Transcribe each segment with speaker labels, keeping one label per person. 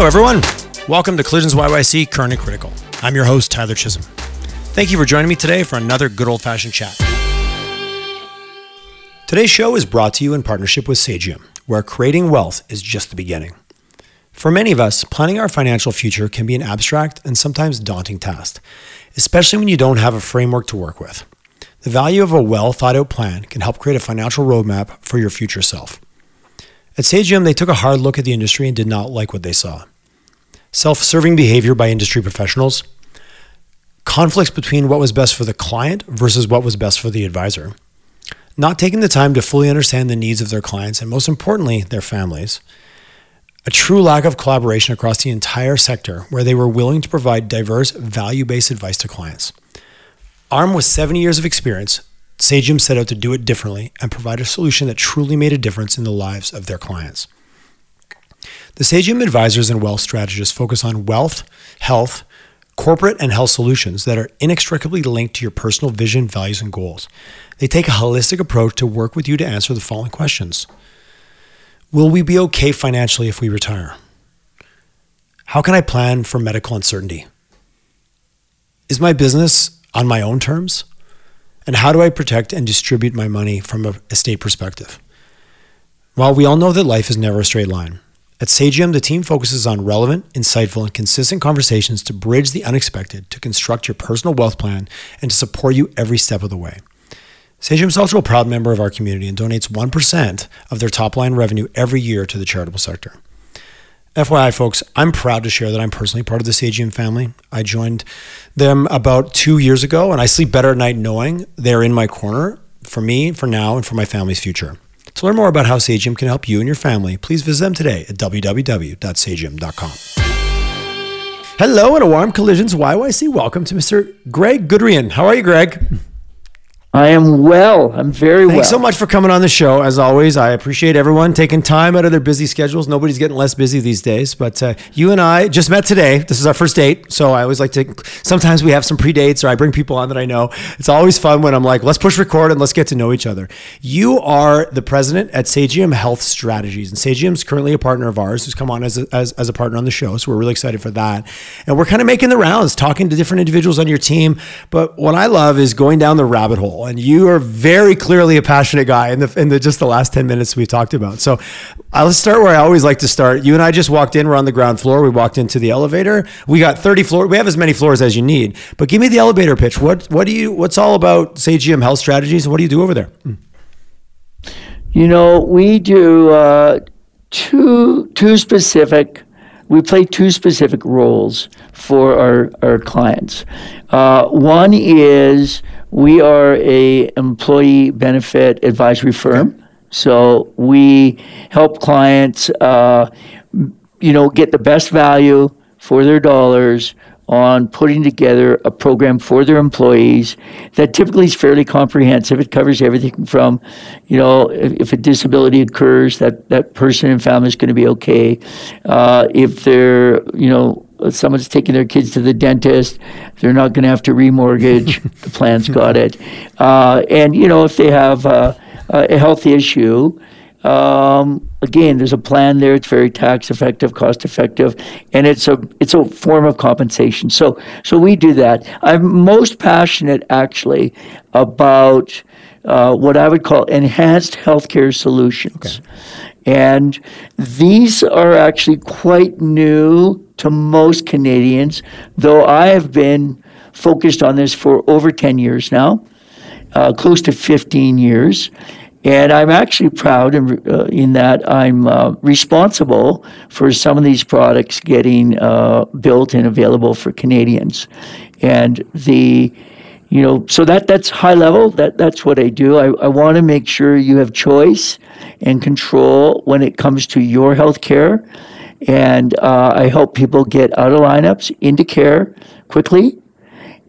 Speaker 1: Hello, everyone. Welcome to Collisions YYC Current and Critical. I'm your host, Tyler Chisholm. Thank you for joining me today for another good old fashioned chat. Today's show is brought to you in partnership with Sagium, where creating wealth is just the beginning. For many of us, planning our financial future can be an abstract and sometimes daunting task, especially when you don't have a framework to work with. The value of a well thought out plan can help create a financial roadmap for your future self. At Sagium, they took a hard look at the industry and did not like what they saw. Self serving behavior by industry professionals, conflicts between what was best for the client versus what was best for the advisor, not taking the time to fully understand the needs of their clients and, most importantly, their families, a true lack of collaboration across the entire sector where they were willing to provide diverse, value based advice to clients. Armed with 70 years of experience, Sagium set out to do it differently and provide a solution that truly made a difference in the lives of their clients. The Sagium advisors and wealth strategists focus on wealth, health, corporate, and health solutions that are inextricably linked to your personal vision, values, and goals. They take a holistic approach to work with you to answer the following questions Will we be okay financially if we retire? How can I plan for medical uncertainty? Is my business on my own terms? And how do I protect and distribute my money from a estate perspective? While we all know that life is never a straight line, at Sagium, the team focuses on relevant, insightful, and consistent conversations to bridge the unexpected, to construct your personal wealth plan, and to support you every step of the way. Sagium is also a proud member of our community and donates 1% of their top line revenue every year to the charitable sector. FYI, folks, I'm proud to share that I'm personally part of the Sagium family. I joined them about two years ago, and I sleep better at night knowing they're in my corner for me, for now, and for my family's future. To learn more about how Sagium can help you and your family, please visit them today at www.sagium.com. Hello and a warm collisions YYC. Welcome to Mr. Greg Goodrian. How are you, Greg?
Speaker 2: I am well. I'm very well.
Speaker 1: Thanks
Speaker 2: well.
Speaker 1: so much for coming on the show. As always, I appreciate everyone taking time out of their busy schedules. Nobody's getting less busy these days, but uh, you and I just met today. This is our first date, so I always like to. Sometimes we have some pre dates, or I bring people on that I know. It's always fun when I'm like, let's push record and let's get to know each other. You are the president at Sagium Health Strategies, and Sagium's currently a partner of ours who's come on as a, as, as a partner on the show, so we're really excited for that. And we're kind of making the rounds, talking to different individuals on your team. But what I love is going down the rabbit hole, and you are very clearly a passionate guy in the in the just the last 10 minutes we've talked about. So uh, let's start where I always like to start. You and I just walked in, we're on the ground floor. We walked into the elevator. We got 30 floors. We have as many floors as you need. But give me the elevator pitch. What what do you what's all about Sagium Health Strategies what do you do over there?
Speaker 2: You know, we do uh, two two specific. We play two specific roles for our our clients. Uh, one is we are a employee benefit advisory firm. So we help clients, uh, you know, get the best value for their dollars on putting together a program for their employees that typically is fairly comprehensive. It covers everything from, you know, if, if a disability occurs, that that person and family is going to be okay. Uh, if they're, you know, someone's taking their kids to the dentist, they're not going to have to remortgage. the plan's got it. Uh, and you know, if they have uh, a health issue, um, again, there's a plan there. It's very tax effective, cost effective, and it's a it's a form of compensation. So so we do that. I'm most passionate actually about uh, what I would call enhanced healthcare solutions. And these are actually quite new to most Canadians, though I have been focused on this for over 10 years now, uh, close to 15 years. And I'm actually proud in, uh, in that I'm uh, responsible for some of these products getting uh, built and available for Canadians. And the you know, so that that's high level. That that's what I do. I, I want to make sure you have choice and control when it comes to your health care. And uh, I help people get out of lineups into care quickly.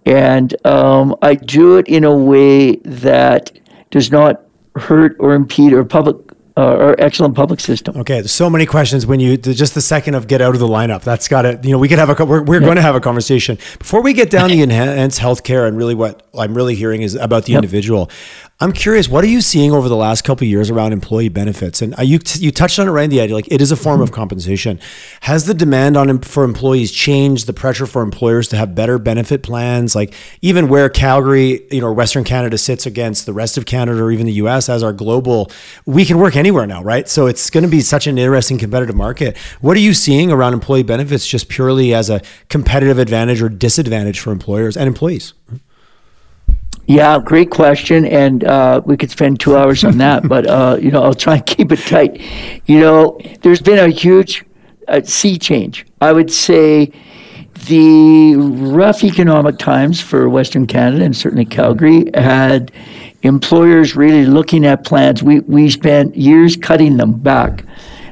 Speaker 2: And um, I do it in a way that does not hurt or impede our public uh, our excellent public system.
Speaker 1: Okay, there's so many questions when you just the second of get out of the lineup. That's got it. You know, we could have a we're, we're going to have a conversation before we get down the enhanced healthcare and really what I'm really hearing is about the
Speaker 2: Yep.
Speaker 1: individual. I'm curious, what are you seeing over the last couple of years around employee benefits? And uh, you you touched on it right in the idea, like it is a form of compensation. Has the demand on for employees changed? The pressure for employers to have better benefit plans, like even where Calgary, you know, Western Canada sits against the rest of Canada or even the U.S. as our global, we can work anywhere now, right? So it's going to be such an interesting competitive market. What are you seeing around employee benefits, just purely as a competitive advantage or disadvantage for employers and employees?
Speaker 2: Yeah, great question, and uh, we could spend two hours on that. but uh, you know, I'll try and keep it tight. You know, there's been a huge uh, sea change. I would say the rough economic times for Western Canada and certainly Calgary had employers really looking at plans. We we spent years cutting them back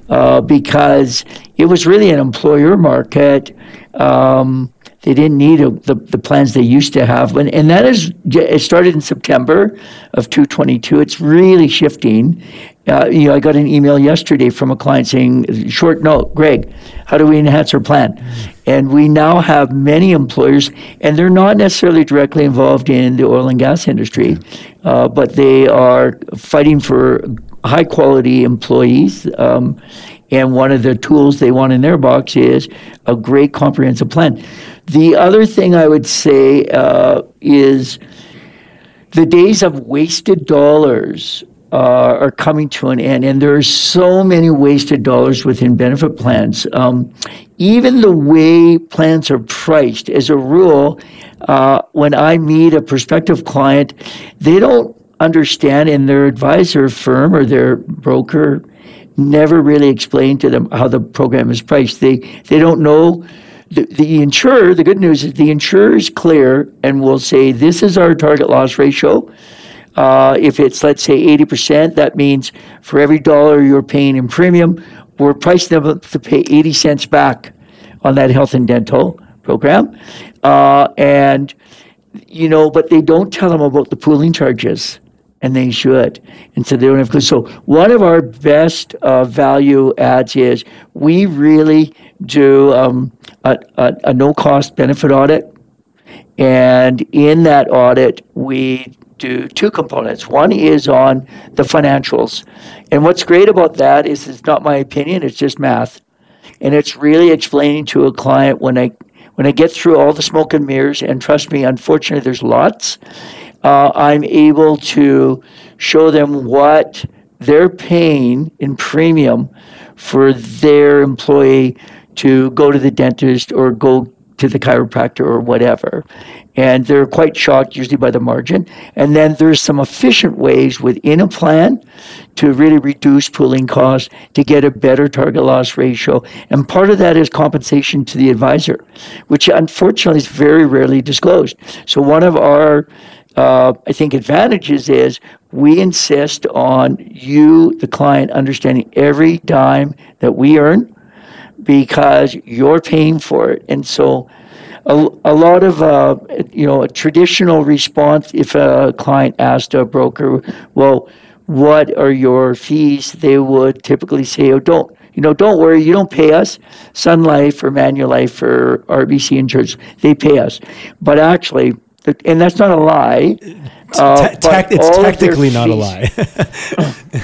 Speaker 2: uh, because it was really an employer market. Um, they didn't need a, the, the plans they used to have. And, and that is, it started in September of 222. It's really shifting. Uh, you know, I got an email yesterday from a client saying, short note, Greg, how do we enhance our plan? And we now have many employers, and they're not necessarily directly involved in the oil and gas industry, uh, but they are fighting for high quality employees. Um, and one of the tools they want in their box is a great comprehensive plan. The other thing I would say uh, is the days of wasted dollars uh, are coming to an end, and there are so many wasted dollars within benefit plans. Um, even the way plans are priced, as a rule, uh, when I meet a prospective client, they don't understand, and their advisor firm or their broker never really explain to them how the program is priced. They they don't know the, the insurer, the good news is the insurer is clear and will say, this is our target loss ratio. Uh, if it's, let's say, 80%, that means for every dollar you're paying in premium, we're pricing them to pay 80 cents back on that health and dental program. Uh, and, you know, but they don't tell them about the pooling charges and they should. And so they don't have. So one of our best uh, value adds is we really do um, a, a, a no cost benefit audit. And in that audit, we do two components. One is on the financials. And what's great about that is it's not my opinion, it's just math. And it's really explaining to a client when I when I get through all the smoke and mirrors, and trust me, unfortunately, there's lots, uh, I'm able to show them what they're paying in premium for their employee to go to the dentist or go to the chiropractor or whatever. And they're quite shocked usually by the margin. And then there's some efficient ways within a plan to really reduce pooling costs to get a better target loss ratio. And part of that is compensation to the advisor, which unfortunately is very rarely disclosed. So one of our uh, I think advantages is we insist on you, the client, understanding every dime that we earn because you're paying for it. And so a, a lot of, uh, you know, a traditional response if a client asked a broker, well, what are your fees? They would typically say, oh, don't, you know, don't worry, you don't pay us. Sun Life or Manulife or RBC Insurance, they pay us. But actually, and that's not a lie.
Speaker 1: Uh, it's technically not a lie.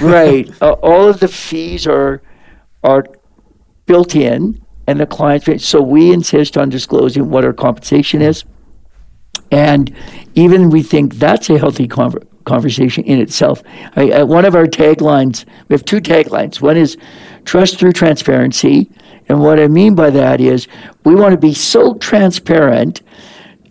Speaker 2: right. Uh, all of the fees are are built in, and the client. So we insist on disclosing what our compensation is, and even we think that's a healthy conver- conversation in itself. I, I, one of our taglines. We have two taglines. One is trust through transparency, and what I mean by that is we want to be so transparent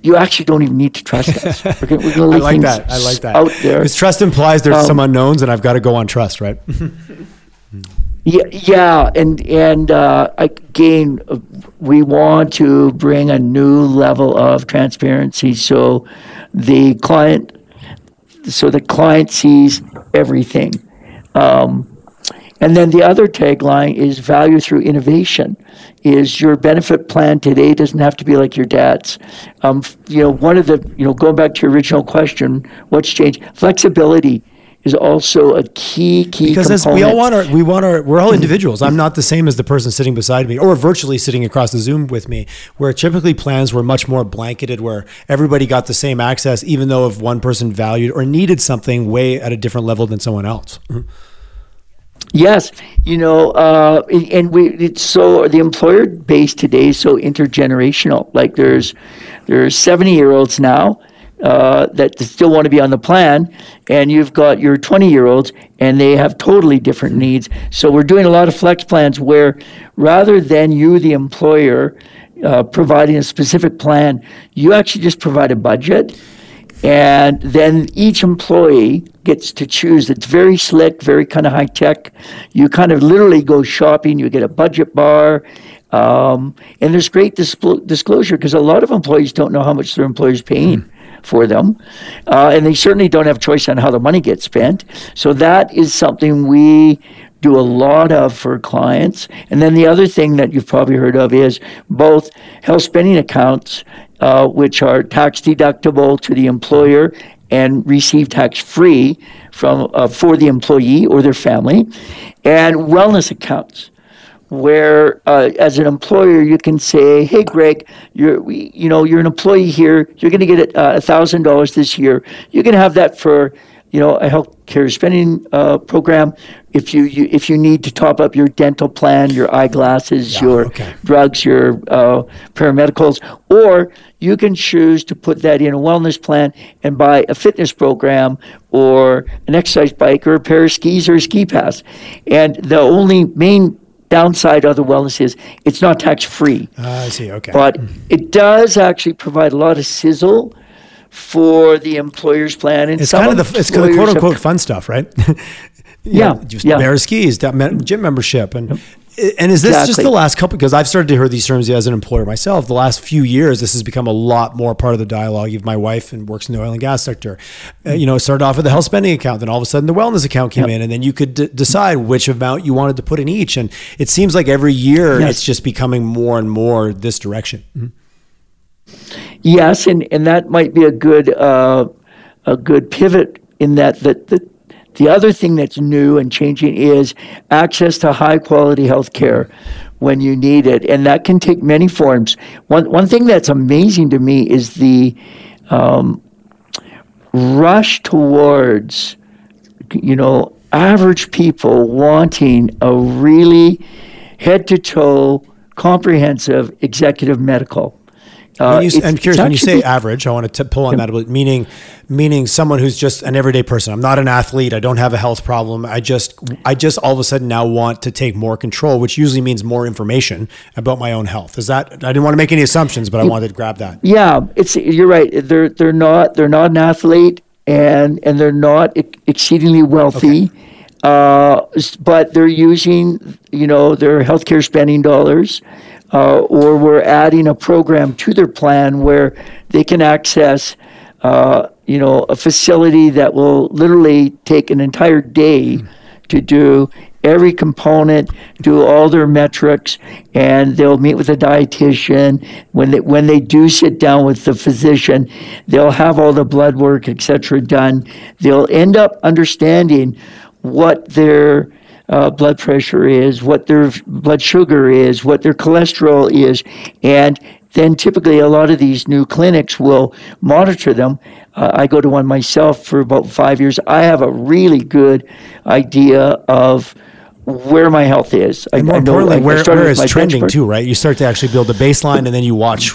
Speaker 2: you actually don't even need to trust us. We're going, we're
Speaker 1: I like that. I like that. Out there. Because trust implies there's um, some unknowns, and I've got to go on trust, right?
Speaker 2: yeah, yeah, and and uh, again, we want to bring a new level of transparency, so the client, so the client sees everything. Um, and then the other tagline is value through innovation. Is your benefit plan today doesn't have to be like your dad's. Um, you know, one of the you know going back to your original question, what's changed? Flexibility is also a key key
Speaker 1: because as we all want our we want our we're all individuals i'm not the same as the person sitting beside me or virtually sitting across the zoom with me where typically plans were much more blanketed where everybody got the same access even though if one person valued or needed something way at a different level than someone else
Speaker 2: Yes, you know, uh, and we it's so the employer base today is so intergenerational. Like there's there's seventy year olds now uh, that still want to be on the plan, and you've got your twenty year olds, and they have totally different needs. So we're doing a lot of flex plans where rather than you, the employer, uh, providing a specific plan, you actually just provide a budget and then each employee gets to choose. It's very slick, very kind of high tech. You kind of literally go shopping, you get a budget bar. Um, and there's great displ- disclosure because a lot of employees don't know how much their employer's paying for them. Uh, and they certainly don't have choice on how the money gets spent. So that is something we do a lot of for clients. And then the other thing that you've probably heard of is both health spending accounts, uh, which are tax deductible to the employer and receive tax free from uh, for the employee or their family, and wellness accounts where uh, as an employer you can say, "Hey, Greg, you're you know you're an employee here. You're going to get a thousand dollars this year. You can have that for." You know, a health care spending uh, program. If you, you if you need to top up your dental plan, your eyeglasses,
Speaker 1: Yeah,
Speaker 2: your
Speaker 1: okay.
Speaker 2: drugs, your uh, paramedicals, or you can choose to put that in a wellness plan and buy a fitness program or an exercise bike or a pair of skis or a ski pass. And the only main downside of the wellness is it's not tax free,
Speaker 1: Ah, i see okay
Speaker 2: but it does actually provide a lot of sizzle for the employer's plan. And
Speaker 1: it's
Speaker 2: some
Speaker 1: kind of the it's kind of
Speaker 2: employers
Speaker 1: quote
Speaker 2: have
Speaker 1: unquote fun stuff right
Speaker 2: Yeah,
Speaker 1: know, just
Speaker 2: yeah.
Speaker 1: bear skis gym membership and and is this just the last couple because i've started to hear these terms as an employer myself the last few years this has become a lot more part of the dialogue of my wife and works in the oil and gas sector uh, you know started off with the health spending account then all of a sudden the wellness account came
Speaker 2: Yep.
Speaker 1: in and then you could d- decide which amount you wanted to put in each and it seems like every year
Speaker 2: Yes.
Speaker 1: it's just becoming more and more this direction
Speaker 2: Yes, and, and that might be a good uh, a good pivot in that that the, the other thing that's new and changing is access to high quality health care when you need it, and that can take many forms. One one thing that's amazing to me is the um, rush towards you know average people wanting a really head to toe comprehensive executive medical. Uh,
Speaker 1: you, I'm curious when you say average. I want to pull on that. Meaning, meaning someone who's just an everyday person. I'm not an athlete. I don't have a health problem. I just, I just all of a sudden now want to take more control, which usually means more information about my own health. Is that? I didn't want to make any assumptions, but I wanted to grab that.
Speaker 2: Yeah, it's you're right. They're they're not they're not an athlete and and they're not exceedingly wealthy. Uh, but they're using, you know, their healthcare spending dollars, uh, or we're adding a program to their plan where they can access, uh, you know, a facility that will literally take an entire day to do every component, do all their metrics, and they'll meet with a dietitian. When they when they do sit down with the physician, they'll have all the blood work, et cetera, done. They'll end up understanding what their uh, blood pressure is, what their blood sugar is, what their cholesterol is, and then typically a lot of these new clinics will monitor them. Uh, I go to one myself for about five years. I have a really good idea of where my health is. I,
Speaker 1: And more
Speaker 2: I know-
Speaker 1: importantly,
Speaker 2: I- I
Speaker 1: where,
Speaker 2: started
Speaker 1: where
Speaker 2: with
Speaker 1: trending
Speaker 2: benchmark.
Speaker 1: too, right? You start to actually build a baseline and then you watch.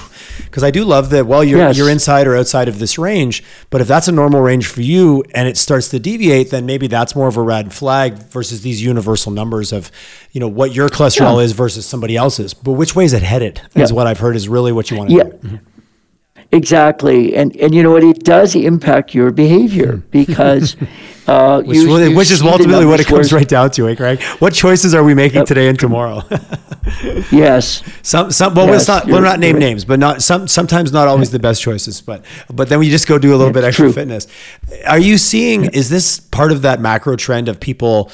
Speaker 1: Because I do love that, well, you're,
Speaker 2: Yes.
Speaker 1: you're inside or outside of this range, but if that's a normal range for you and it starts to deviate, then maybe that's more of a red flag versus these universal numbers of, you know, what your cholesterol
Speaker 2: Yeah.
Speaker 1: is versus somebody else's. But which way is it headed is
Speaker 2: Yeah.
Speaker 1: what I've heard is really what you want to
Speaker 2: Yeah.
Speaker 1: do. Mm-hmm.
Speaker 2: Exactly, and and you know what? It does impact your behavior because uh,
Speaker 1: Which,
Speaker 2: you, you
Speaker 1: which is ultimately what it comes right down to, eh, Greg? What choices are we making today and tomorrow?
Speaker 2: Yes,
Speaker 1: Some, some. Well,
Speaker 2: Yes,
Speaker 1: it's not. We're not name
Speaker 2: right.
Speaker 1: names, but not some. Sometimes not always the best choices. But but then we just go do a little
Speaker 2: Yeah,
Speaker 1: bit extra
Speaker 2: true.
Speaker 1: fitness. Are you seeing? Is this part of that macro trend of people?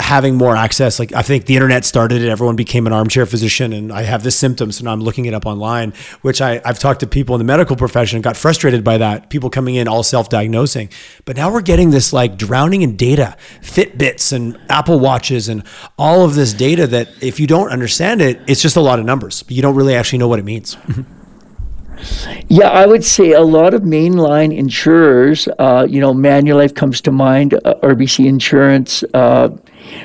Speaker 1: Having more access. Like I think the internet started it. Everyone became an armchair physician, and I have this symptom, so now I'm looking it up online. Which I, I've talked to people in the medical profession, got frustrated by that. People coming in all self-diagnosing, but now we're getting this like drowning in data, Fitbits and Apple Watches, and all of this data that if you don't understand it, it's just a lot of numbers, but you don't really actually know what it means. Mm-hmm.
Speaker 2: Yeah, I would say a lot of mainline insurers, uh, you know, Manulife comes to mind, uh, RBC Insurance, uh,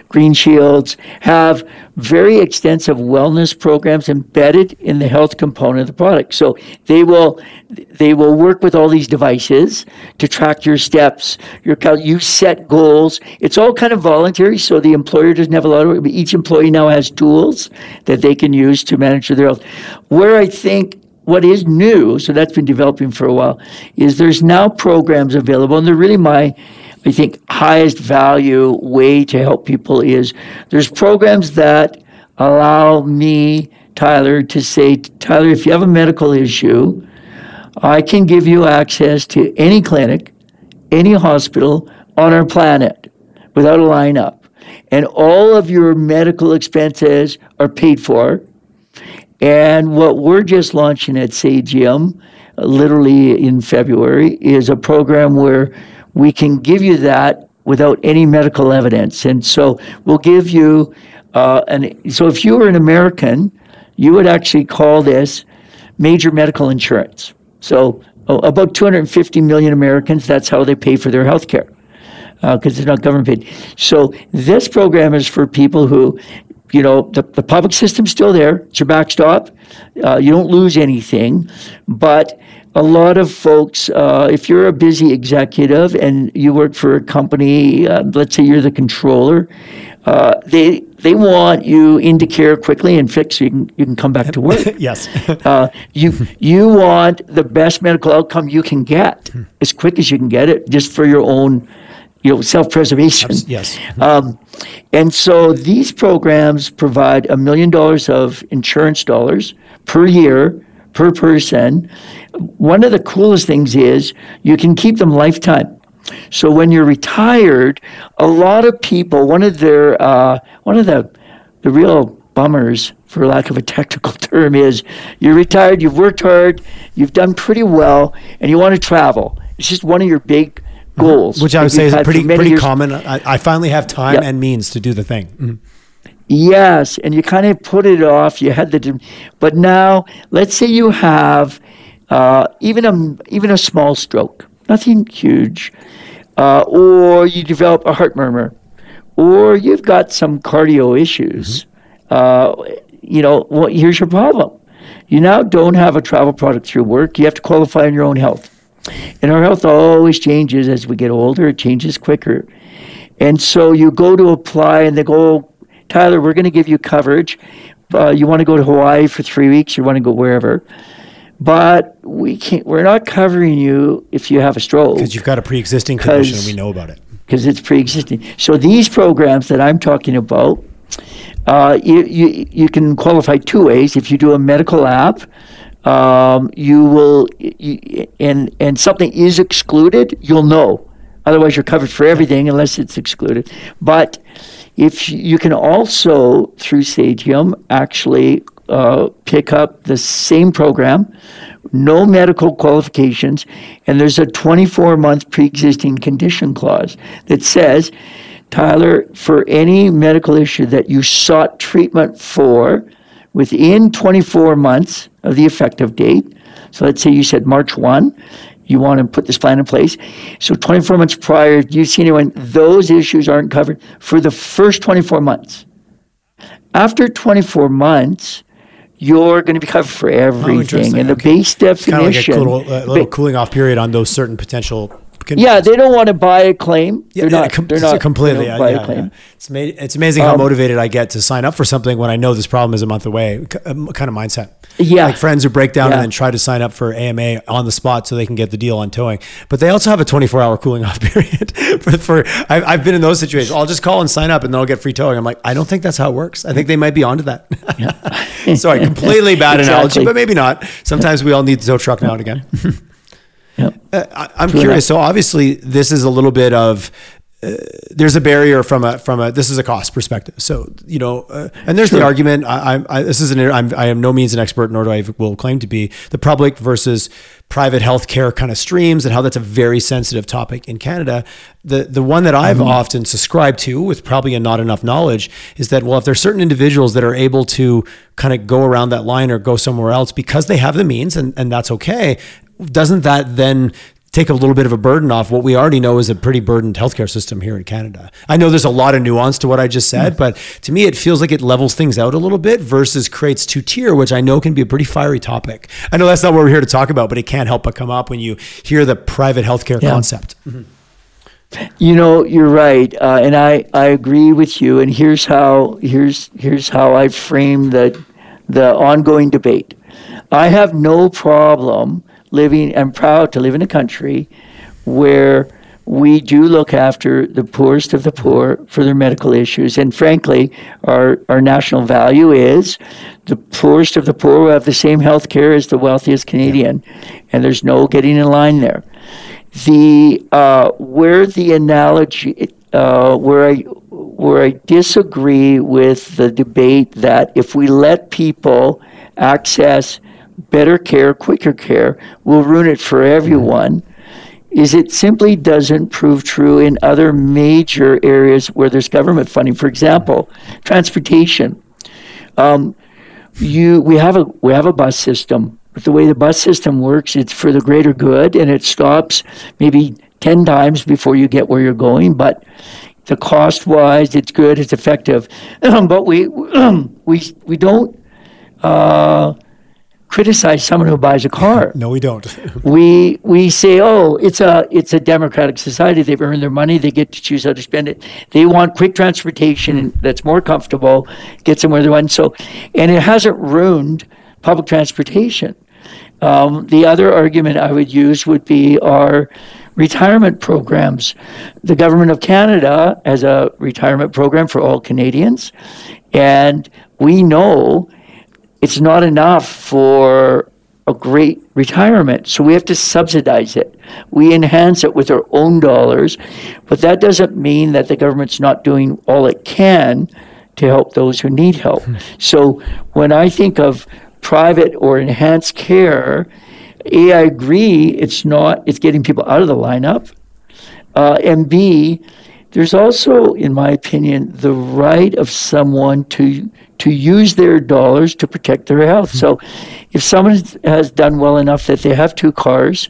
Speaker 2: Green Shields, have very extensive wellness programs embedded in the health component of the product. So they will they will work with all these devices to track your steps, your you set goals. It's all kind of voluntary, so the employer doesn't have a lot of. Each employee now has tools that they can use to manage their health. Where I think what is new, so that's been developing for a while, is there's now programs available, and they're really my, I think, highest value way to help people is there's programs that allow me, Tyler, to say, Tyler, if you have a medical issue, I can give you access to any clinic, any hospital on our planet without a lineup. And all of your medical expenses are paid for and what we're just launching at Sagium, uh, literally in February, is a program where we can give you that without any medical evidence. And so we'll give you, uh, an, so if you were an American, you would actually call this major medical insurance. So uh, about 250 million Americans, that's how they pay for their health care because uh, it's not government paid. So this program is for people who you know, the, the public system's still there. It's your backstop. Uh, you don't lose anything. But a lot of folks, uh, if you're a busy executive and you work for a company, uh, let's say you're the controller, uh, they they want you into care quickly and fix so you can you can come back to work.
Speaker 1: yes.
Speaker 2: uh, you you want the best medical outcome you can get as quick as you can get it, just for your own you know, self-preservation.
Speaker 1: Yes.
Speaker 2: Um, and so these programs provide a million dollars of insurance dollars per year per person. One of the coolest things is you can keep them lifetime. So when you're retired, a lot of people, one of their, uh, one of the, the real bummers, for lack of a technical term, is you're retired, you've worked hard, you've done pretty well, and you want to travel. It's just one of your big goals.
Speaker 1: Which I would say is pretty pretty years. common. I, I, finally have time and means to do the thing. Mm-hmm.
Speaker 2: Yes, and you kind of put it off. You had the, but now let's say you have uh, even a even a small stroke, nothing huge, uh, or you develop a heart murmur, or you've got some cardio issues. Mm-hmm. Uh, you know, well, here's your problem. You now don't have a travel product through work. You have to qualify on your own health. And our health always changes as we get older, it changes quicker. And so you go to apply, and they go, Tyler, we're going to give you coverage. Uh, you want to go to Hawaii for three weeks, you want to go wherever. But we can't, we're not covering you if you have a stroke.
Speaker 1: Because you've got a pre existing condition and we know about it.
Speaker 2: Because it's pre existing. So these programs that I'm talking about, uh, you, you, you can qualify two ways. If you do a medical app, um, you will, you, and and something is excluded, you'll know. Otherwise, you're covered for everything unless it's excluded. But if you can also through Sagium actually uh, pick up the same program, no medical qualifications, and there's a 24 month pre existing condition clause that says, Tyler, for any medical issue that you sought treatment for within 24 months of the effective date. So let's say you said March 1, you want to put this plan in place. So 24 months prior, you've seen it when those issues aren't covered for the first 24 months. After 24 months, you're going to be covered for oh, everything. Oh, and the okay. base definition.
Speaker 1: It's kind of like a, little, a little cooling off period on those certain potential
Speaker 2: yeah, they don't want to buy a claim. Yeah, they're not. Com- they're not
Speaker 1: completely. They buy yeah, a claim. Yeah. It's, ma- it's amazing um, how motivated I get to sign up for something when I know this problem is a month away. kind of mindset.
Speaker 2: Yeah,
Speaker 1: like friends who break down and then try to sign up for AMA on the spot so they can get the deal on towing. But they also have a 24 hour cooling off period. for, for I've, I've, been in those situations. I'll just call and sign up and then I'll get free towing. I'm like, I don't think that's how it works. I think they might be onto that. Sorry, completely bad exactly. analogy, but maybe not. Sometimes we all need the tow truck now and again.
Speaker 2: Yep.
Speaker 1: Uh, I, am curious. So obviously, this is a little bit of there's a barrier from a from a this is a cost perspective. So you know, uh, and there's the argument. I, I, I this is an I'm, I am no means an expert, nor do I will claim to be the public versus private healthcare kind of streams and how that's a very sensitive topic in Canada. The the one that I've mm-hmm. often subscribed to, with probably a not enough knowledge, is that well, if there's certain individuals that are able to kind of go around that line or go somewhere else because they have the means, and and that's okay. Doesn't that then take a little bit of a burden off what we already know is a pretty burdened healthcare system here in Canada. I know there's a lot of nuance to what I just said, but to me, it feels like it levels things out a little bit versus creates two tier, which I know can be a pretty fiery topic. I know that's not what we're here to talk about, but it can't help but come up when you hear the private healthcare yeah. concept. Mm-hmm.
Speaker 2: You know, you're right, uh, and I, I agree with you. And here's how here's here's how I frame the the ongoing debate. I have no problem living, I'm proud to live in a country where we do look after the poorest of the poor for their medical issues. And frankly, our, our national value is the poorest of the poor will have the same health care as the wealthiest Canadian. And there's no getting in line there. The uh, where the analogy uh, where I where I disagree with the debate that if we let people access better care, quicker care will ruin it for everyone is it simply doesn't prove true in other major areas where there's government funding. For example, transportation. Um, you we have a we have a bus system. But the way the bus system works, it's for the greater good, and it stops maybe ten times before you get where you're going. But the cost wise, it's good, it's effective. but we we we don't. Uh, criticize someone who buys a car.
Speaker 1: no, we don't.
Speaker 2: we we say, oh, it's a it's a democratic society. They've earned their money. They get to choose how to spend it. They want quick transportation that's more comfortable, gets them where they want. So, and it hasn't ruined public transportation. Um, the other argument I would use would be our retirement programs. The government of Canada has a retirement program for all Canadians, and we know it's not enough for a great retirement. So we have to subsidize it. We enhance it with our own dollars, but that doesn't mean that the government's not doing all it can to help those who need help. Hmm. So when I think of private or enhanced care, A, I agree it's not, it's getting people out of the lineup. Uh, and B, there's also, in my opinion, the right of someone to to use their dollars to protect their health. So, if someone has done well enough that they have two cars,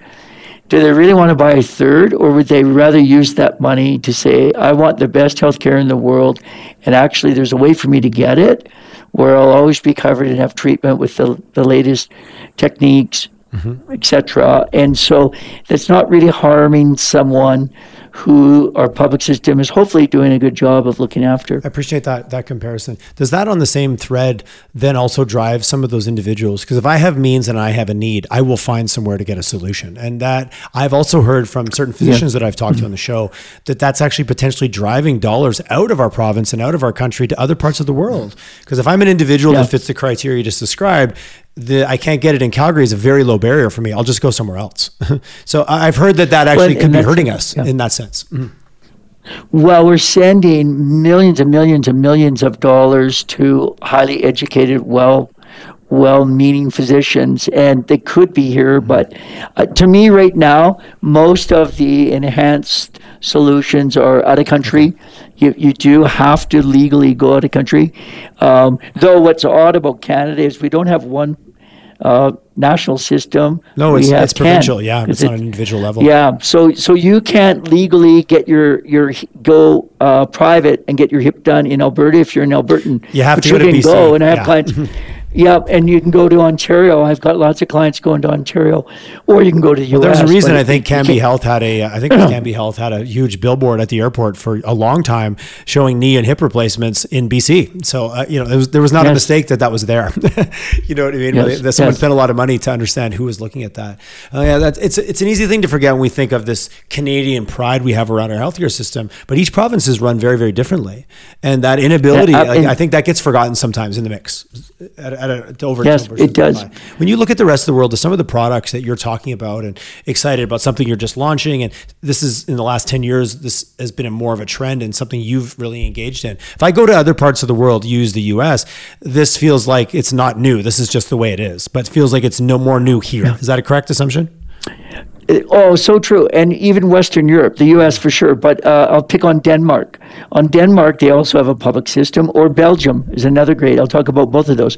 Speaker 2: do they really want to buy a third, or would they rather use that money to say, "I want the best health care in the world, and actually, there's a way for me to get it, where I'll always be covered and have treatment with the the latest techniques." Mm-hmm. etc. And so that's not really harming someone who our public system is hopefully doing a good job of looking after.
Speaker 1: I appreciate that that comparison. Does that on the same thread then also drive some of those individuals? Because if I have means and I have a need, I will find somewhere to get a solution. And that I've also heard from certain physicians yeah. that I've talked mm-hmm. to on the show that that's actually potentially driving dollars out of our province and out of our country to other parts of the world. Because if I'm an individual yeah. that fits the criteria you just described, the I can't get it in Calgary is a very low barrier for me. I'll just go somewhere else. so I've heard that that actually well, could be hurting us yeah. in that sense. Mm-hmm.
Speaker 2: Well, we're sending millions and millions and millions of dollars to highly educated, well well-meaning physicians, and they could be here. Mm-hmm. But uh, to me, right now, most of the enhanced solutions are out of country. You, you do have to legally go out of country. Um, though what's odd about Canada is we don't have one uh, national system.
Speaker 1: No, it's, it's provincial. Yeah, it's on an individual level.
Speaker 2: Yeah, so so you can't legally get your your go uh, private and get your hip done in Alberta if you're an Albertan.
Speaker 1: You have
Speaker 2: but
Speaker 1: to go
Speaker 2: you
Speaker 1: can
Speaker 2: go, and I have yeah. clients. Yep, and you can go to Ontario. I've got lots of clients going to Ontario, or you can go to the
Speaker 1: well, US. There's a reason I think Cambie Health had a, I think Cambie Health had a huge billboard at the airport for a long time showing knee and hip replacements in BC. So uh, you know, there was, there was not yes. a mistake that that was there. you know what I mean? Yes. That someone yes. spent a lot of money to understand who was looking at that. Uh, yeah, that's it's it's an easy thing to forget when we think of this Canadian pride we have around our healthcare system. But each province is run very very differently, and that inability, yeah, uh, like, I think that gets forgotten sometimes in the mix at, at a, to over
Speaker 2: Yes,
Speaker 1: 10%
Speaker 2: it does.
Speaker 1: When you look at the rest of the world, to some of the products that you're talking about and excited about something you're just launching, and this is in the last 10 years, this has been a more of a trend and something you've really engaged in. If I go to other parts of the world, use the US, this feels like it's not new. This is just the way it is, but it feels like it's no more new here. Is that a correct assumption?
Speaker 2: Oh, so true. And even Western Europe, the US for sure. But uh, I'll pick on Denmark. On Denmark, they also have a public system, or Belgium is another great. I'll talk about both of those.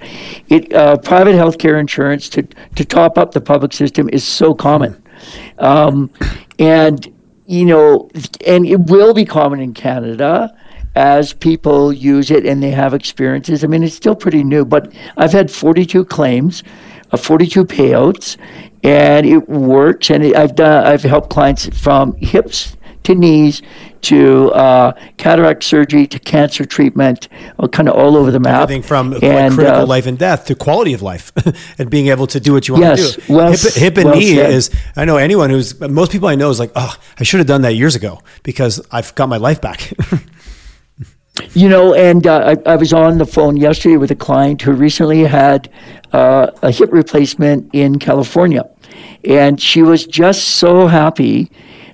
Speaker 2: It uh, Private healthcare insurance to, to top up the public system is so common. Um, and, you know, and it will be common in Canada as people use it and they have experiences. I mean, it's still pretty new, but I've had 42 claims, uh, 42 payouts, and it works. And it, I've done, I've helped clients from hips to knees to uh, cataract surgery to cancer treatment, uh, kind of all over the map.
Speaker 1: Everything from like,
Speaker 2: And,
Speaker 1: critical
Speaker 2: uh,
Speaker 1: life and death to quality of life and being able to do what you want
Speaker 2: Yes,
Speaker 1: to do.
Speaker 2: well
Speaker 1: hip, hip and
Speaker 2: well
Speaker 1: knee
Speaker 2: said.
Speaker 1: is, I know anyone who's, most people I know is like, oh, I should have done that years ago because I've got my life back.
Speaker 2: You know, and uh, I, I was on the phone yesterday with a client who recently had uh, a hip replacement in California. And she was just so happy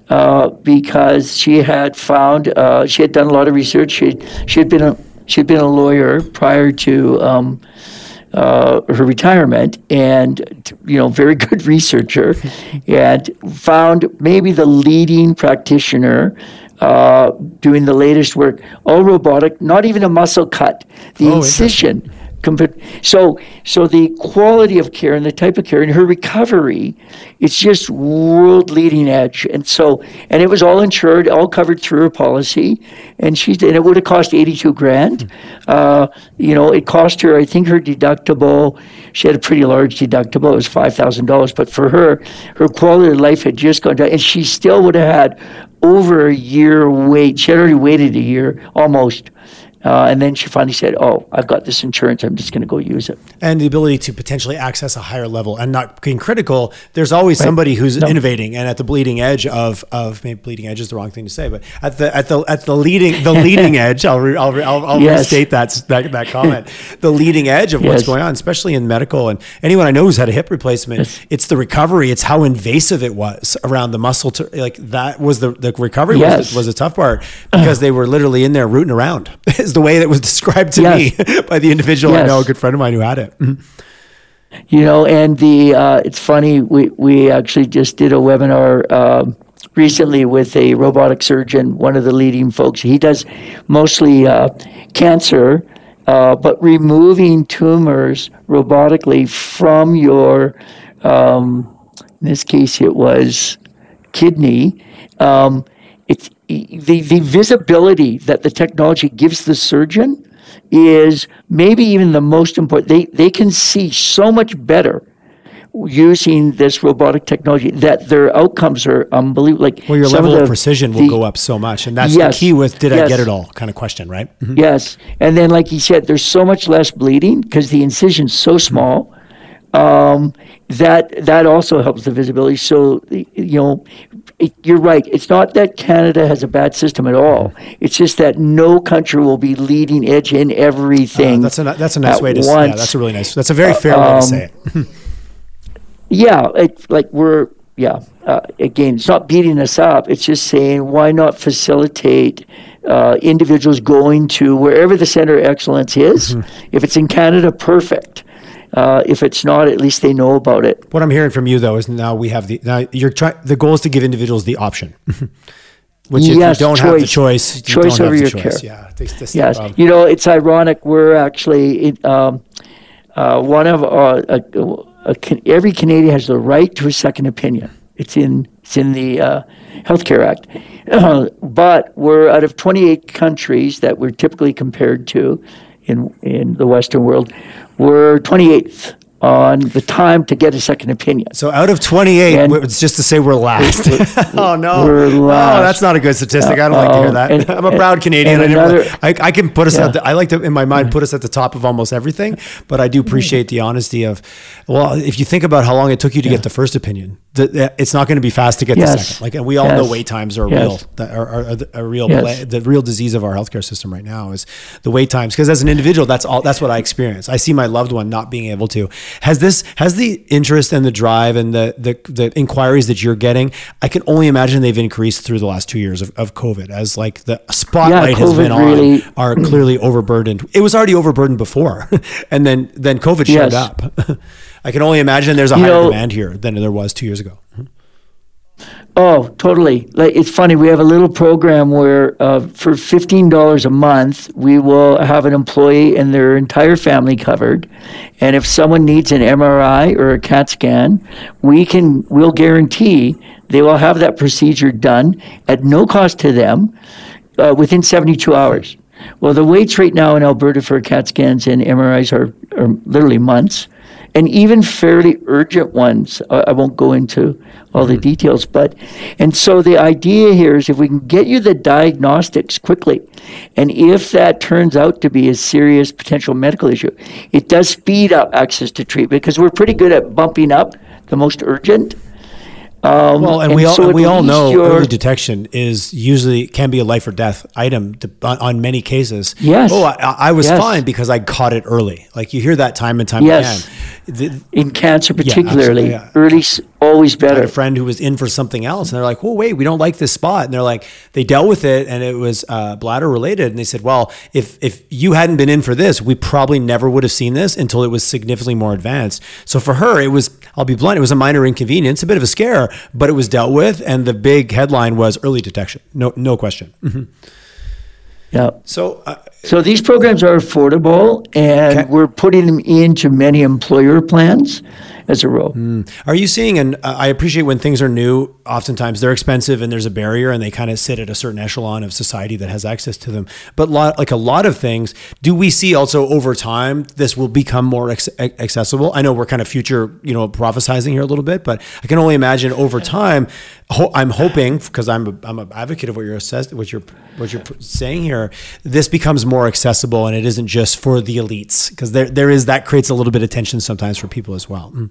Speaker 2: uh, because she had found, uh, she had done a lot of research. She, she, had, been a, she had been a lawyer prior to um, uh, her retirement and, you know, very good researcher and found maybe the leading practitioner uh, doing the latest work, all robotic, not even a muscle cut. The
Speaker 1: Oh,
Speaker 2: incision. So, so the quality of care and the type of care and her recovery, it's just world leading edge. And so, and it was all insured, all covered through her policy. And she and it would have cost eighty two grand. Uh, you know, it cost her, I think, her deductible. She had a pretty large deductible. It was five thousand dollars. But for her, her quality of life had just gone down, and she still would have had over a year wait. She had already waited a year almost. Uh, and then she finally said, "Oh, I've got this insurance. I'm just going to go use it."
Speaker 1: and the ability to potentially access a higher level and not being critical. There's always somebody who's innovating and at the bleeding edge of of maybe bleeding edge is the wrong thing to say, but at the at the at the leading the leading edge. I'll re, I'll, re, I'll, I'll
Speaker 2: Yes.
Speaker 1: restate that that that comment. the leading edge of what's going on, especially in medical and anyone I know who's had a hip replacement. It's the recovery. It's how invasive it was around the muscle. To like that was the the recovery was
Speaker 2: Yes.
Speaker 1: was the tough part because they were literally in there rooting around. The way that was described to
Speaker 2: Yes.
Speaker 1: me by the individual I know, a good friend of mine who had it. Mhm.
Speaker 2: You know, and the uh, it's funny. We we actually just did a webinar um recently with a robotic surgeon, one of the leading folks. He does mostly uh, cancer, uh, but removing tumors robotically from your. Um, in this case, it was kidney. Um, the the visibility that the technology gives the surgeon is maybe even the most important. They they can see so much better using this robotic technology that their outcomes are unbelievable. Like
Speaker 1: Well, your level of,
Speaker 2: the-
Speaker 1: precision will
Speaker 2: the-
Speaker 1: go up so much, and that's
Speaker 2: Yes,
Speaker 1: the key with "Did I get it all?" kind of question, right? Mhm.
Speaker 2: Yes, and then like he said, there's so much less bleeding because the incision's so small. Um, that that also helps the visibility. So you know, it, you're right. It's not that Canada has a bad system at all. It's just that no country will be leading edge in everything.
Speaker 1: Uh, that's a that's a nice way to. s- Yeah, that's a really nice. That's a very fair way to say it.
Speaker 2: Yeah, it's like we're yeah. Uh, again, it's not beating us up. It's just saying why not facilitate uh, individuals going to wherever the center of excellence is. If it's in Canada, perfect. Uh, if it's not, at least they know about it.
Speaker 1: What I'm hearing from you though is now we have the now you're trying. The goal is to give individuals the option. Which if
Speaker 2: Yes,
Speaker 1: you don't have the
Speaker 2: choice.
Speaker 1: choice,
Speaker 2: Choice over
Speaker 1: have
Speaker 2: your
Speaker 1: choice.
Speaker 2: care.
Speaker 1: Yeah, this, this
Speaker 2: Yes,
Speaker 1: um,
Speaker 2: you know it's ironic. We're actually in, um, uh, one of uh, a, a, Can- every Canadian has the right to a second opinion. It's in it's in the uh, Healthcare Act, but we're out of 28 countries that we're typically compared to in in the Western world. We're 28th on the time to get a second opinion.
Speaker 1: So out of 28,
Speaker 2: And-
Speaker 1: it's just to say we're last. oh no,
Speaker 2: We're
Speaker 1: Oh, that's not a good statistic. I don't like to hear
Speaker 2: uh,
Speaker 1: that.
Speaker 2: And-
Speaker 1: I'm a proud Canadian.
Speaker 2: and
Speaker 1: I,
Speaker 2: another-
Speaker 1: I, I can put us
Speaker 2: Yeah.
Speaker 1: at the, I like to in my mind put us at the top of almost everything, but I do appreciate the honesty of. Well, if you think about how long it took you to get the first opinion, the, the- it's not going to be fast to get the second. Like, and we all know wait times are
Speaker 2: Yes.
Speaker 1: real. That are, are, are a real
Speaker 2: Yes.
Speaker 1: play, the real disease of our healthcare system right now is the wait times. Because as an individual, that's all. That's what I experience. I see my loved one not being able to. Has this has the interest and the drive and the the, the inquiries that you're getting? I can only imagine they've increased through the last two years of, of COVID as like the spotlight has
Speaker 2: COVID
Speaker 1: been on are clearly overburdened. It was already overburdened before, and then then COVID showed up. I can only imagine there's a
Speaker 2: You
Speaker 1: higher
Speaker 2: know-
Speaker 1: demand here than there was two years ago. Mm-hmm.
Speaker 2: Oh, totally. Like it's funny. We have a little program where uh, for fifteen dollars a month, we will have an employee and their entire family covered. And if someone needs an MRI or a CAT scan, we can we'll guarantee they will have that procedure done at no cost to them uh, within seventy two hours. Well, the waits right now in Alberta for CAT scans and MRIs are, are literally months and even fairly urgent ones. I won't go into all the mm-hmm. details, but and so the idea here is if we can get you the diagnostics quickly, and if that turns out to be a serious potential medical issue, it does speed up access to treatment because we're pretty good at bumping up the most urgent. Um,
Speaker 1: Well, and, we all
Speaker 2: so
Speaker 1: we all know early detection is usually can be a life or death item to, on, on many cases.
Speaker 2: Yes.
Speaker 1: Oh, I, I was
Speaker 2: Yes.
Speaker 1: fine because I caught it early. Like you hear that time and time
Speaker 2: Yes.
Speaker 1: again. The-
Speaker 2: in cancer particularly,
Speaker 1: yeah.
Speaker 2: early s- always
Speaker 1: I had
Speaker 2: better.
Speaker 1: a friend who was in for something else, and they're like, "Oh, wait, we don't like this spot." And they're like, they dealt with it, and it was uh, bladder related. And they said, "Well, if if you hadn't been in for this, we probably never would have seen this until it was significantly more advanced." So for her, it was, I'll be blunt, it was a minor inconvenience, a bit of a scare, but it was dealt with, and the big headline was early detection. No, no question.
Speaker 2: Yeah.
Speaker 1: So. Uh,
Speaker 2: So these programs are affordable, and
Speaker 1: Okay.
Speaker 2: we're putting them into many employer plans as a role.
Speaker 1: Are you seeing, and uh, I appreciate when things are new, oftentimes they're expensive and there's a barrier and they kind of sit at a certain echelon of society that has access to them. But lot, like a lot of things, do we see also over time this will become more ex- accessible? I know we're kind of future, you know, prophesizing here a little bit, but I can only imagine over time, ho- I'm hoping, because I'm a, I'm an advocate of what you're assess- what you're what you're saying here, this becomes more accessible and it isn't just for the elites because there there is that creates a little bit of tension sometimes for people as well. Mm.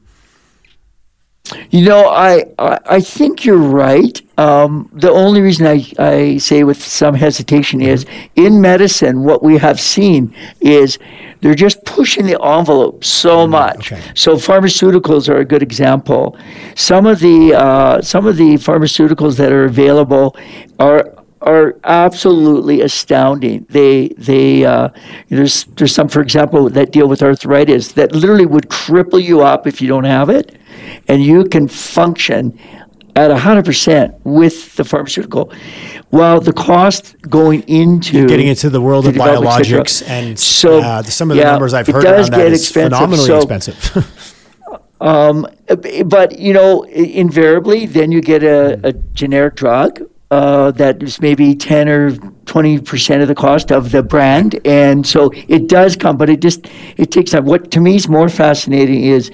Speaker 2: You know, I I, I think you're right. Um, the only reason I, I say with some hesitation is in medicine, what we have seen is they're just pushing the envelope so much.
Speaker 1: okay.
Speaker 2: So pharmaceuticals are a good example. Some of the uh, some of the pharmaceuticals that are available are are absolutely astounding. They they uh, there's there's some, for example, that deal with arthritis that literally would cripple you up if you don't have it, and you can function at hundred percent with the pharmaceutical, while the cost going into
Speaker 1: getting into the world
Speaker 2: the
Speaker 1: of
Speaker 2: development, et cetera.
Speaker 1: biologics and
Speaker 2: So,
Speaker 1: uh, some of the
Speaker 2: yeah,
Speaker 1: numbers I've heard around that is phenomenally
Speaker 2: So-
Speaker 1: expensive.
Speaker 2: but you know, invariably, then you get a, a generic drug uh, that is maybe ten or twenty percent of the cost of the brand, and so it does come, but it just it takes time. What to me is more fascinating is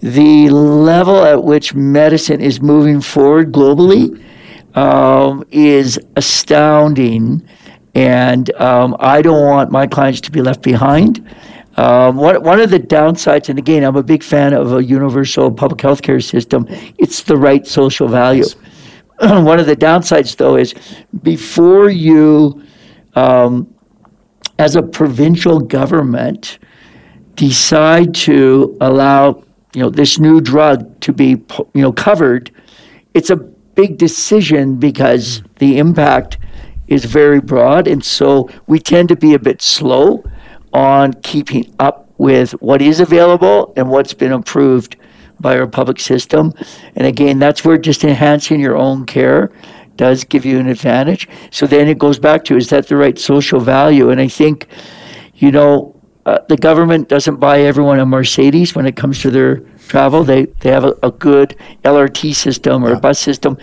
Speaker 2: the level at which medicine is moving forward globally um, is astounding, and um, I don't want my clients to be left behind. Um, one, one of the downsides, and again, I'm a big fan of a universal public health care system, it's the right social value. one of the downsides, though, is before you, um, as a provincial government, decide to allow you know this new drug to be you know covered, it's a big decision because the impact is very broad, and so we tend to be a bit slow on keeping up with what is available and what's been approved by our public system. And again, that's where just enhancing your own care does give you an advantage. So then it goes back to is that the right social value? And I think, you know, uh, the government doesn't buy everyone a Mercedes when it comes to their travel. They they have a, a good LRT system or a bus system,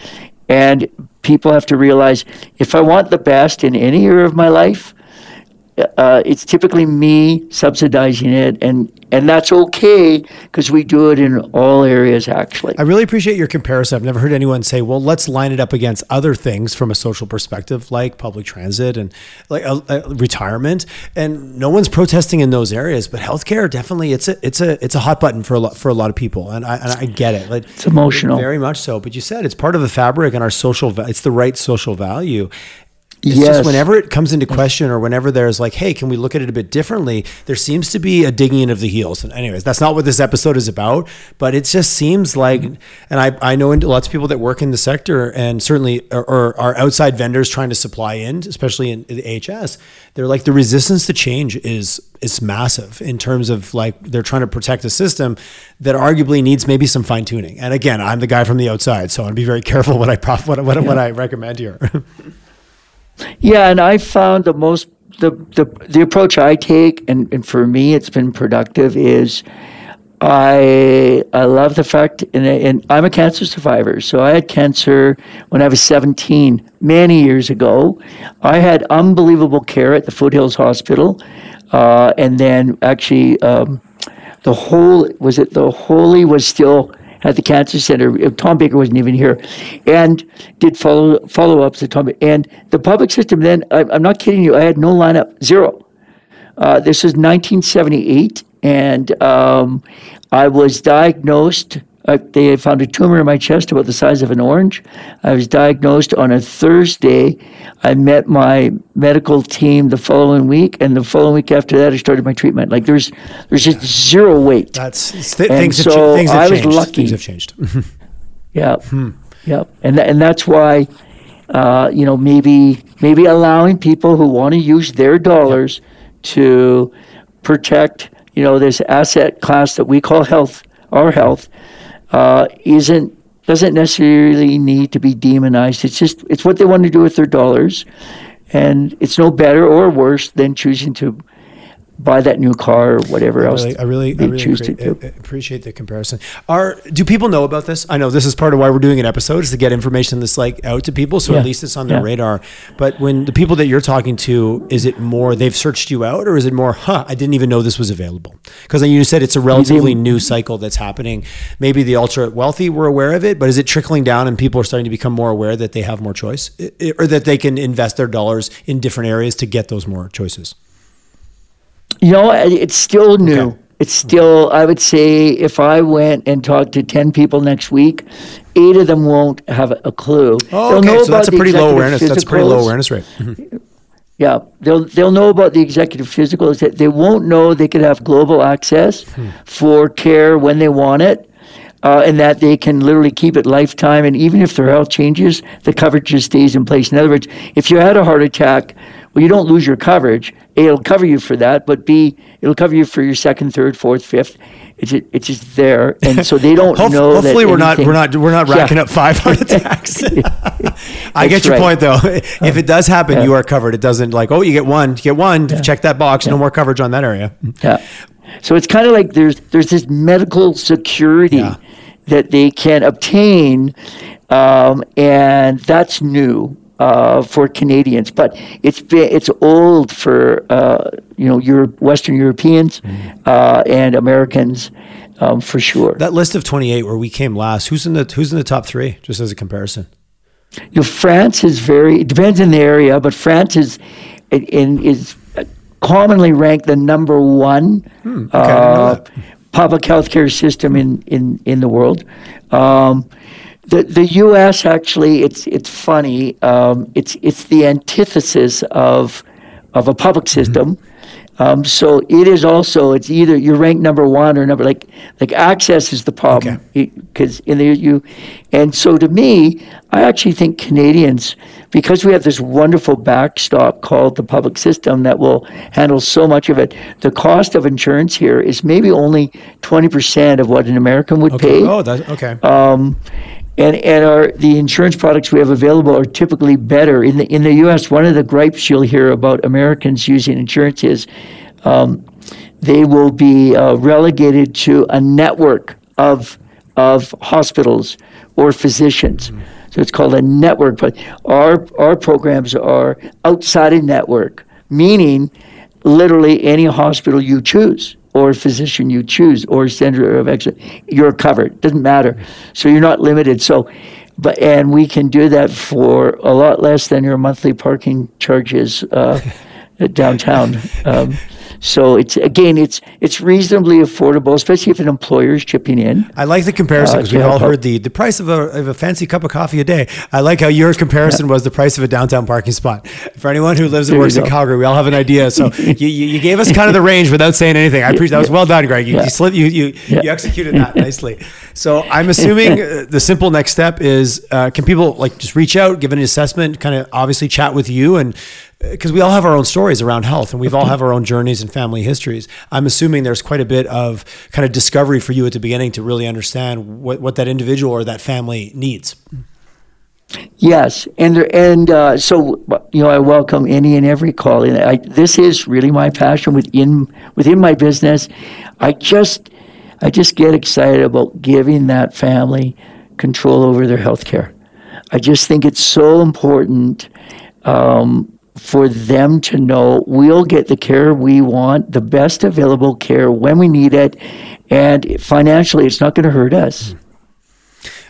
Speaker 2: and people have to realize if I want the best in any area of my life, uh, it's typically me subsidizing it, and and that's okay because we do it in all areas actually.
Speaker 1: I really appreciate your comparison. I've never heard anyone say, "Well, let's line it up against other things from a social perspective, like public transit and like uh, uh, retirement." And no one's protesting in those areas, but healthcare definitely it's a it's a it's a hot button for a lot for a lot of people, and I and I get it. Like
Speaker 2: it's emotional,
Speaker 1: very much so. But you said it's part of the fabric and our social. It's the right social value, it's
Speaker 2: yes.
Speaker 1: just whenever it comes into question or whenever there's like, hey, can we look at it a bit differently? There seems to be a digging in of the heels. And anyways, that's not what this episode is about, but it just seems like, and I, I know lots of people that work in the sector and certainly or, or are outside vendors trying to supply in, especially in the HS. They're like the resistance to change is is massive in terms of like they're trying to protect a system that arguably needs maybe some fine tuning. And again, I'm the guy from the outside, so I want to be very careful what I prof- what, what, yeah. what I recommend here.
Speaker 2: Yeah, and I found the most the the, the approach I take, and, and for me, it's been productive. Is I I love the fact, and, and I'm a cancer survivor. So I had cancer when I was 17, many years ago. I had unbelievable care at the Foothills Hospital, uh, and then actually um, the whole was it the Holy was still at the cancer center. Tom Baker wasn't even here, and did follow follow ups. And the public system. Then I, am not kidding you. I had no lineup, zero. Uh, this was 1978, and um, I was diagnosed. Uh, they found a tumor in my chest about the size of an orange. I was diagnosed on a Thursday. I met my medical team the following week, and the following week after that, I started my treatment. Like there's, there's just zero wait.
Speaker 1: That's th- things, so have, things have I changed. was lucky. Things have changed.
Speaker 2: yeah, hmm. yeah, and th- and that's why, uh, you know, maybe maybe allowing people who want to use their dollars to protect, you know, this asset class that we call health, our health uh, isn't doesn't necessarily need to be demonized. It's just it's what they want to do with their dollars, and it's no better or worse than choosing to buy that new car or whatever
Speaker 1: I
Speaker 2: else.
Speaker 1: Really, I really, I really choose to do. appreciate the comparison. Are do people know about this? I know this is part of why we're doing an episode is to get information this like out to people, so yeah. at least it's on their yeah. radar. But when the people that you're talking to, is it more they've searched you out, or is it more, huh? I didn't even know this was available? Because you said it's a relatively new cycle that's happening. Maybe the ultra wealthy were aware of it, but is it trickling down and people are starting to become more aware that they have more choice, or that they can invest their dollars in different areas to get those more choices?
Speaker 2: You know, it's still new. Okay. It's still, I would say, if I went and talked to 10 people next week, eight of them won't have a clue.
Speaker 1: Oh, okay. so that's a pretty low awareness. Physicals. That's a pretty low awareness rate. Mm-hmm.
Speaker 2: Yeah, they'll they'll know about the executive physicals. That they won't know they could have global access hmm. for care when they want it, uh, and that they can literally keep it lifetime. And even if their health changes, the coverage just stays in place. In other words, if you had a heart attack well, you don't lose your coverage. A, it'll cover you for that, but B, it'll cover you for your second, third, fourth, fifth. It's just, it's just there, and so they don't
Speaker 1: Hopefully,
Speaker 2: know.
Speaker 1: Hopefully, we're
Speaker 2: anything,
Speaker 1: not we're not we're not racking yeah. up five heart attacks. I get your right. point, though. if it does happen, yeah. you are covered. It doesn't like oh, you get one, you get one. Yeah. Check that box. No more coverage on that area.
Speaker 2: Yeah. So it's kind of like there's there's this medical security that they can obtain, um, and that's new uh, for Canadians, but it's it's old for uh, you know Europe, Western Europeans mm-hmm. uh, and Americans um, for sure.
Speaker 1: That list of twenty eight where we came last, who's in the who's in the top three? Just as a comparison.
Speaker 2: You know, France is very. It depends in the area, but France is in is commonly ranked the number one hmm, okay, uh, public health care system in in in the world. Um, the the U.S. actually, it's it's funny. Um, it's it's the antithesis of of a public mm-hmm. system. Mm-hmm. Um, so it is also it's either you're ranked number one or number like like access is the problem because okay. in the you and so to me I actually think Canadians because we have this wonderful backstop called the public system that will handle so much of it the cost of insurance here is maybe only 20% of what an American would
Speaker 1: okay.
Speaker 2: pay
Speaker 1: oh that's okay
Speaker 2: um, and and our the insurance products we have available are typically better in the in the U.S. One of the gripes you'll hear about Americans using insurance is um, they will be uh, relegated to a network of of hospitals or physicians. Mm-hmm. So it's called a network. But our our programs are outside a network, meaning literally any hospital you choose or physician you choose or center of excellence, you're covered. Doesn't matter. So you're not limited. So, but and we can do that for a lot less than your monthly parking charges uh, downtown. Um, so it's again, it's it's reasonably affordable, especially if an employer is chipping in.
Speaker 1: I like the comparison because
Speaker 2: Uh,
Speaker 1: we've all heard the, the price of a, of a fancy cup of coffee a day. I like how your comparison was the price of a downtown parking spot. For anyone who lives and
Speaker 2: There
Speaker 1: works in. Calgary, we all have an idea. So you, you, you gave us kind of the range without saying anything. I appreciate that. was well done, Greg. You,
Speaker 2: Yeah.
Speaker 1: you, slip, you, you,
Speaker 2: Yeah.
Speaker 1: you executed that nicely. So I'm assuming uh, the simple next step is uh, can people like just reach out, give an assessment, kind of obviously chat with you and because we all have our own stories around health and we've all have our own journeys and family histories. I'm assuming there's quite a bit of kind of discovery for you at the beginning to really understand what, what that individual or that family needs.
Speaker 2: Yes, and and uh, so you know I welcome any and every call. And I, this is really my passion within within my business. I just I just get excited about giving that family control over their health care. I just think it's so important um, for them to know we'll get the care we want, the best available care when we need it, and financially it's not going to hurt us.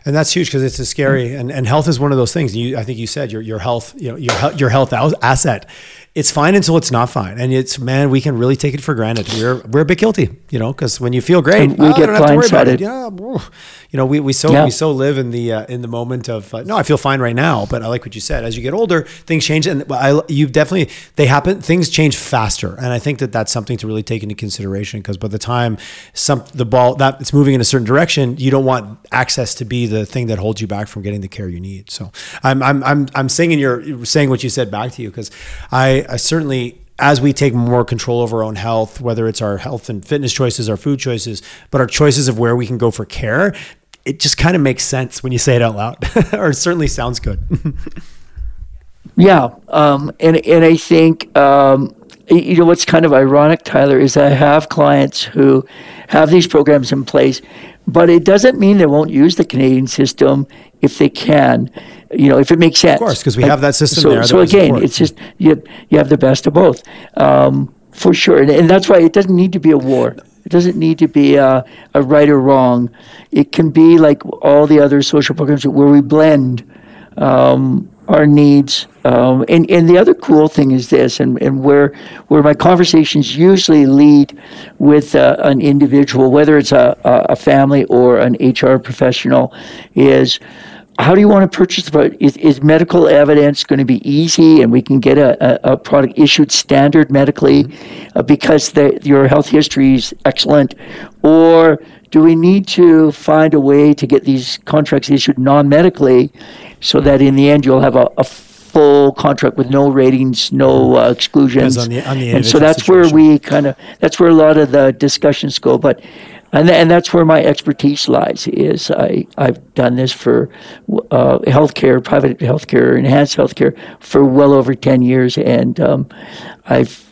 Speaker 1: And that's huge because it's a scary and, and health is one of those things. You, I think you said your your health, you know, your your health asset. It's fine until it's not fine, and it's man, we can really take it for granted. We're we're a bit guilty, you know, because when you feel great,
Speaker 2: And we
Speaker 1: oh,
Speaker 2: get
Speaker 1: don't have to worry about it. Yeah, you know, we, we so
Speaker 2: Yeah.
Speaker 1: we so live in the uh, in the moment of uh, no, I feel fine right now, but I like what you said. As you get older, things change, and I you definitely they happen. Things change faster, and I think that that's something to really take into consideration because by the time some the ball that it's moving in a certain direction, you don't want access to be the thing that holds you back from getting the care you need. So I'm I'm I'm I'm saying your saying what you said back to you because I, I certainly as we take more control over our own health, whether it's our health and fitness choices, our food choices, but our choices of where we can go for care, it just kind of makes sense when you say it out loud, or certainly sounds good.
Speaker 2: Yeah, um, and and I think um, you know what's kind of ironic, Tyler, is I have clients who have these programs in place, but it doesn't mean they won't use the Canadian system if they can. You know, if it makes sense. Of
Speaker 1: course, because we have that system
Speaker 2: so,
Speaker 1: there
Speaker 2: So again, it's just you you have the best of both, um, for sure, and, and that's why it doesn't need to be a war. It doesn't need to be a, a right or wrong. It can be like all the other social programs where we blend um, our needs. Um, and, and the other cool thing is this, and, and where where my conversations usually lead with uh, an individual, whether it's a, a a family or an HR professional, is how do you want to purchase the product? Is, is medical evidence going to be easy and we can get a, a, a product issued standard medically uh, because the, your health history is excellent? Or do we need to find a way to get these contracts issued non medically so that in the end you'll have a, a full contract with no ratings, no uh, exclusions?
Speaker 1: On the- on the
Speaker 2: and so that's where we kind of, that's where a lot of the discussions go. But and, and that's where my expertise lies. Is I I've done this for uh, healthcare, private healthcare, enhanced healthcare for well over ten years, and um, I've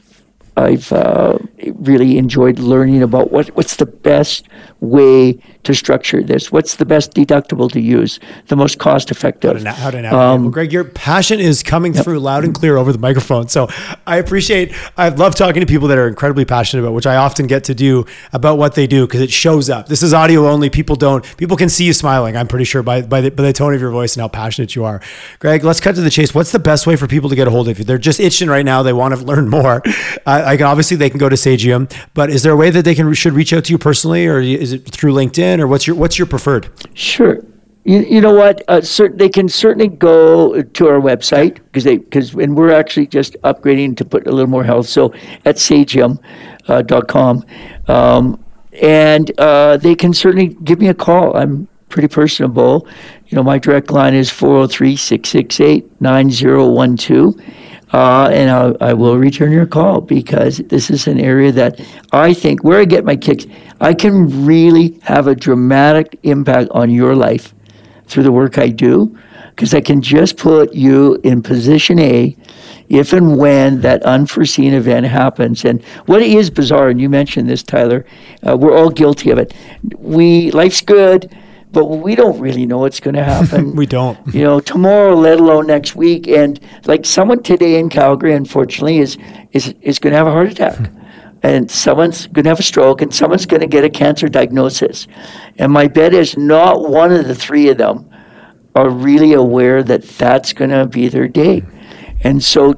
Speaker 2: I've uh, really enjoyed learning about what what's the best way to structure this. What's the best deductible to use? The most cost effective.
Speaker 1: na- how to navigate. well, Greg, your passion is coming through loud and clear over the microphone. So I appreciate. I love talking to people that are incredibly passionate about, which I often get to do about what they do because it shows up. This is audio only. People don't. People can see you smiling. I'm pretty sure by by the, by the tone of your voice and how passionate you are. Greg, let's cut to the chase. What's the best way for people to get a hold of you? They're just itching right now. They want to learn more. Uh, I can obviously they can go to Sagium, but is there a way that they can should reach out to you personally, or is it through LinkedIn, or what's your what's your preferred?
Speaker 2: Sure. You, you know what? Uh, cer- they can certainly go to our website because they because and we're actually just upgrading to put a little more health. So at sagium.com. Uh, um, and uh, they can certainly give me a call. I'm pretty personable. You know, my direct line is 403 668 9012. Uh, and I, I will return your call because this is an area that I think where I get my kicks, I can really have a dramatic impact on your life through the work I do because I can just put you in position A if and when that unforeseen event happens. And what is bizarre, and you mentioned this, Tyler, uh, we're all guilty of it. We life's good, but we don't really know what's going to happen.
Speaker 1: we don't.
Speaker 2: You know, tomorrow, let alone next week. And like someone today in Calgary, unfortunately, is is is going to have a heart attack. Hmm. and someone's going to have a stroke, and someone's going to get a cancer diagnosis. And my bet is not one of the three of them are really aware that that's going to be their day. And so,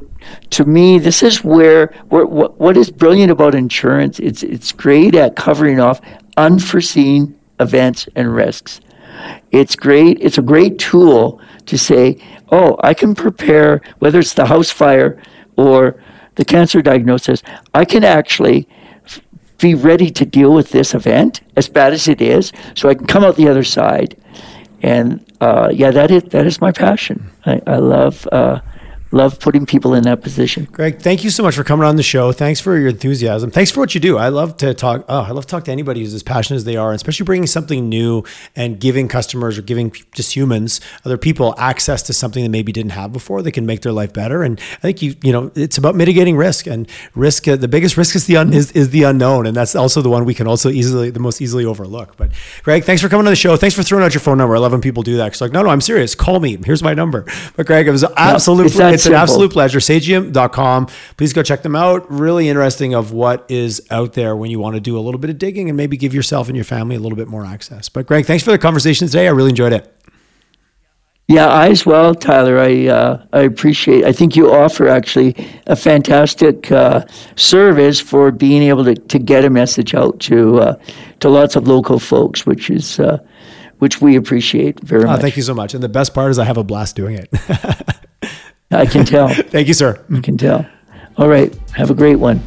Speaker 2: to me, this is where, where what, what is brilliant about insurance. It's it's great at covering off unforeseen events and risks. It's great. It's a great tool to say, oh, I can prepare whether it's the house fire or the cancer diagnosis. I can actually be ready to deal with this event as bad as it is, so I can come out the other side. And uh, yeah, that is that is my passion. I, I love. Uh, love putting people in that position.
Speaker 1: Greg, thank you so much for coming on the show. Thanks for your enthusiasm. Thanks for what you do. I love to talk. Oh, I love to talk to anybody who's as passionate as they are, especially bringing something new and giving customers or giving just humans, other people, access to something that maybe didn't have before. They can make their life better. And I think you, you know, it's about mitigating risk and risk. Uh, the biggest risk is the un, is, is the unknown, and that's also the one we can also easily the most easily overlook. But Greg, thanks for coming on the show. Thanks for throwing out your phone number. I love when people do that. Cause like, no, no, I'm serious. Call me. Here's my number. But Greg, it was absolute.
Speaker 2: it's that
Speaker 1: it's an
Speaker 2: simple.
Speaker 1: absolute pleasure. Sagium.com. Please go check them out. Really interesting of what is out there when you want to do a little bit of digging and maybe give yourself and your family a little bit more access. But Greg, thanks for the conversation today. I really enjoyed it.
Speaker 2: Yeah, I as well, Tyler. I uh, I appreciate. I think you offer actually a fantastic uh, service for being able to, to get a message out to uh, to lots of local folks, which is uh, which we appreciate very
Speaker 1: Oh,
Speaker 2: much.
Speaker 1: thank you so much. And the best part is I have a blast doing it.
Speaker 2: I can tell.
Speaker 1: thank you, sir.
Speaker 2: I can tell. All right. Have a great one.